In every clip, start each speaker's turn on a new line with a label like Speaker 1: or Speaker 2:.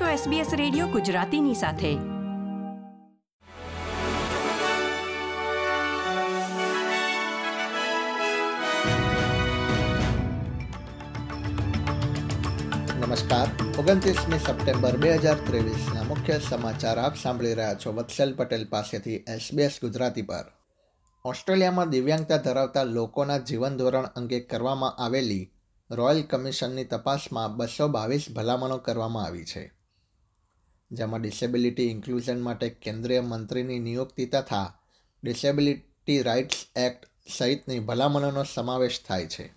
Speaker 1: છો SBS radio ગુજરાતીની સાથે.
Speaker 2: નમસ્કાર. ઓગણત્રીસમી સપ્ટેમ્બર બે હજાર ત્રેવીસના મુખ્ય સમાચાર આપ સાંભળી રહ્યા છો વત્સલ પટેલ પાસેથી એસબીએસ ગુજરાતી પર. ઓસ્ટ્રેલિયામાં દિવ્યાંગતા ધરાવતા લોકોના જીવન ધોરણ અંગે કરવામાં આવેલી રોયલ કમિશનની તપાસમાં બસો બાવીસ ભલામણો કરવામાં આવી છે. જેમાં ડિસેબિલિટી ઇન્ક્લુઝન માટે કેન્દ્રીય મંત્રીની નિયુક્તિ તથા ડિસેબિલિટી રાઇટ્સ એક્ટ સહિતની ભલામણોનો સમાવેશ થાય છે.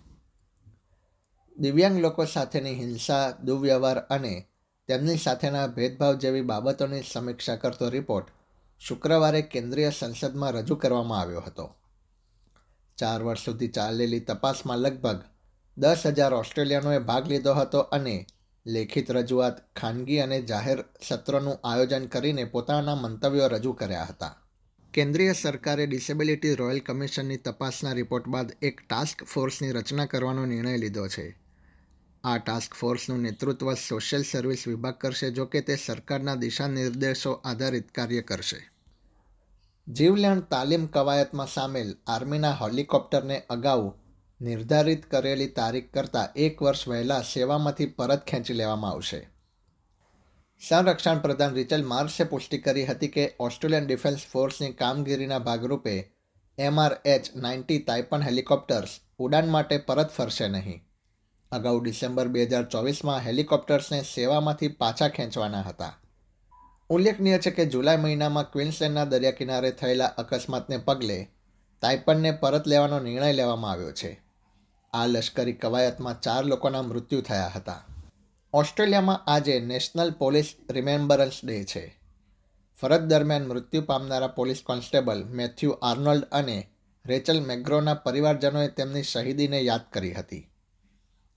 Speaker 2: દિવ્યાંગ લોકો સાથેની હિંસા, દુર્વ્યવહાર અને તેમની સાથેના ભેદભાવ જેવી બાબતોની સમીક્ષા કરતો રિપોર્ટ શુક્રવારે કેન્દ્રીય સંસદમાં રજૂ કરવામાં આવ્યો હતો. ચાર વર્ષ સુધી ચાલેલી તપાસમાં લગભગ દસ હજાર ઓસ્ટ્રેલિયનોએ ભાગ લીધો હતો અને લેખિત રજૂઆત ખાનગી અને જાહેર સત્રનું આયોજન કરીને પોતાના મંતવ્યો રજૂ કર્યા હતા. કેન્દ્રીય સરકારે ડિસેબિલિટી રોયલ કમિશનની તપાસના રિપોર્ટ બાદ એક ટાસ્ક ફોર્સની રચના કરવાનો નિર્ણય લીધો છે. આ ટાસ્ક ફોર્સનું નેતૃત્વ સોશિયલ સર્વિસ વિભાગ કરશે જો કે તે સરકારના દિશા નિર્દેશો આધારિત કાર્ય કરશે. જીવલેણ તાલીમ કવાયતમાં સામેલ આર્મીના હેલિકોપ્ટરને અગાઉ નિર્ધારિત કરેલી તારીખ કરતાં એક વર્ષ વહેલા સેવામાંથી પરત ખેંચી લેવામાં આવશે. સંરક્ષણ પ્રધાન રિચલ માર્સે પુષ્ટિ કરી હતી કે ઓસ્ટ્રેલિયન ડિફેન્સ ફોર્સની કામગીરીના ભાગરૂપે એમઆરએચ નાઇન્ટી તાઇપન હેલિકોપ્ટર્સ ઉડાન માટે પરત ફરશે નહીં. અગાઉ ડિસેમ્બર બે હજાર ચોવીસમાં હેલિકોપ્ટર્સને સેવામાંથી પાછા ખેંચવાના હતા. ઉલ્લેખનીય છે કે જુલાઈ મહિનામાં ક્વિન્સલેન્ડના દરિયા કિનારે થયેલા અકસ્માતને પગલે તાઇપનને પરત લેવાનો નિર્ણય લેવામાં આવ્યો છે. આ લશ્કરી કવાયતમાં ચાર લોકોના મૃત્યુ થયા હતા. ઓસ્ટ્રેલિયામાં આજે નેશનલ પોલીસ રિમેમ્બરન્સ ડે છે. ફરજ દરમિયાન મૃત્યુ પામનારા પોલીસ કોન્સ્ટેબલ મેથ્યુ આર્નોલ્ડ અને રેચલ મેગ્રોના પરિવારજનોએ તેમની શહીદીને યાદ કરી હતી.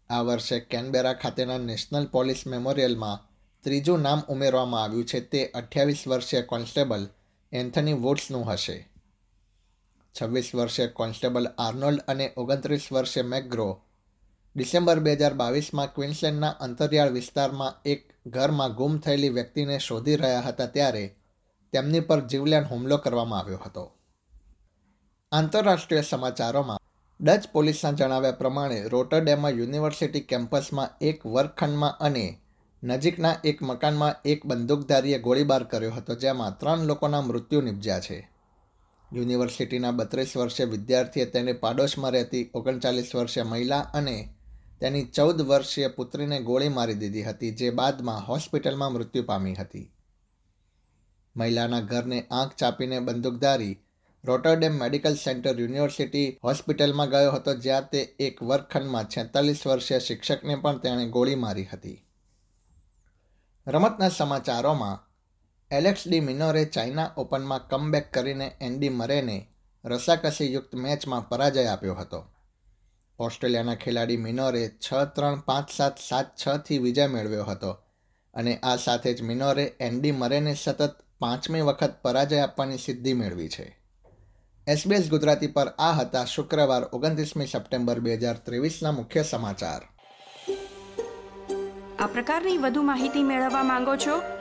Speaker 2: આ વર્ષે કેનબેરા ખાતેના નેશનલ પોલીસ મેમોરિયલમાં ત્રીજું નામ ઉમેરવામાં આવ્યું છે તે અઠ્યાવીસ વર્ષીય કોન્સ્ટેબલ એન્થની વોટ્સનું હશે. છવ્વીસ વર્ષે કોન્સ્ટેબલ આર્નોલ્ડ અને ઓગણત્રીસ વર્ષે મેગ્રો ડિસેમ્બર બે હજાર બાવીસમાં ક્વિન્સલેન્ડના અંતરિયાળ વિસ્તારમાં એક ઘરમાં ગુમ થયેલી વ્યક્તિને શોધી રહ્યા હતા ત્યારે તેમની પર જીવલેણ હુમલો કરવામાં આવ્યો હતો. આંતરરાષ્ટ્રીય સમાચારોમાં, ડચ પોલીસના જણાવ્યા પ્રમાણે રોટરડેમમાં યુનિવર્સિટી કેમ્પસમાં એક વર્ગખંડમાં અને નજીકના એક મકાનમાં એક બંદૂકધારીએ ગોળીબાર કર્યો હતો, જેમાં ત્રણ લોકોના મૃત્યુ નિપજ્યા છે. યુનિવર્સિટીના બત્રીસ વર્ષીય વિદ્યાર્થીએ તેની પાડોશમાં રહેતી ઓગણચાલીસ વર્ષીય મહિલા અને તેની ચૌદ વર્ષીય પુત્રીને ગોળી મારી દીધી હતી, જે બાદમાં હોસ્પિટલમાં મૃત્યુ પામી હતી. મહિલાના ઘરને આંખ ચાપીને બંદૂકધારી રોટરડેમ મેડિકલ સેન્ટર યુનિવર્સિટી હોસ્પિટલમાં ગયો હતો, જ્યાં તે એક વર્ગખંડમાં છેતાલીસ વર્ષીય શિક્ષકને પણ તેણે ગોળી મારી હતી. રમતના સમાચારોમાં એલેક્સ ડી મિનોરે ચાઇના ઓપનમાં કમબેક કરીને એન્ડી મરેને રસાકસીયુક્ત મેચમાં પરાજય આપ્યો હતો. ઓસ્ટ્રેલિયાના ખેલાડી મિનોરે છ ત્રણ પાંચ સાત સાત છથી વિજય મેળવ્યો હતો અને આ સાથે જ મિનોરે એન્ડી મરેને સતત પાંચમી વખત પરાજય આપવાની સિદ્ધિ મેળવી છે. એસબીએસ ગુજરાતી પર આ હતા શુક્રવાર ઓગણત્રીસમી સપ્ટેમ્બર બે હજાર ત્રેવીસના મુખ્ય સમાચાર.
Speaker 1: આ પ્રકારની વધુ માહિતી મેળવવા માંગો છો?